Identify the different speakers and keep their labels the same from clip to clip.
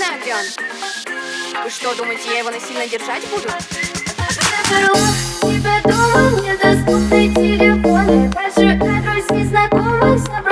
Speaker 1: Андриан? Вы что, думаете, я его насильно держать буду?
Speaker 2: Тебя дома, мне доступны телефоны Большой адрес незнакомых собрала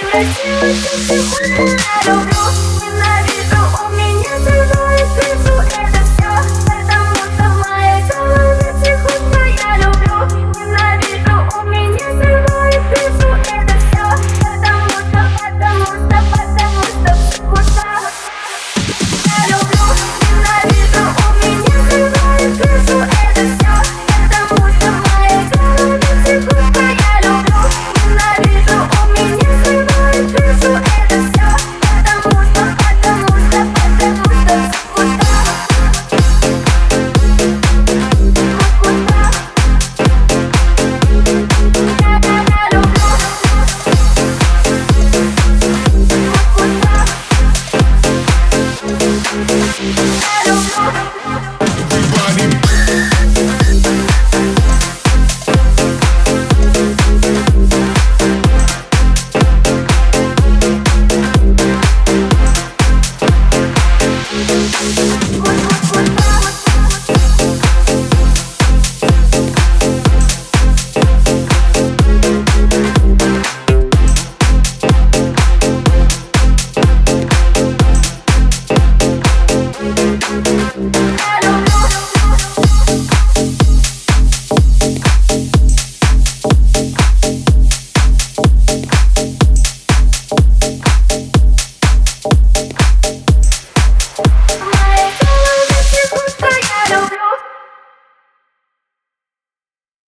Speaker 2: I don't know. Thank.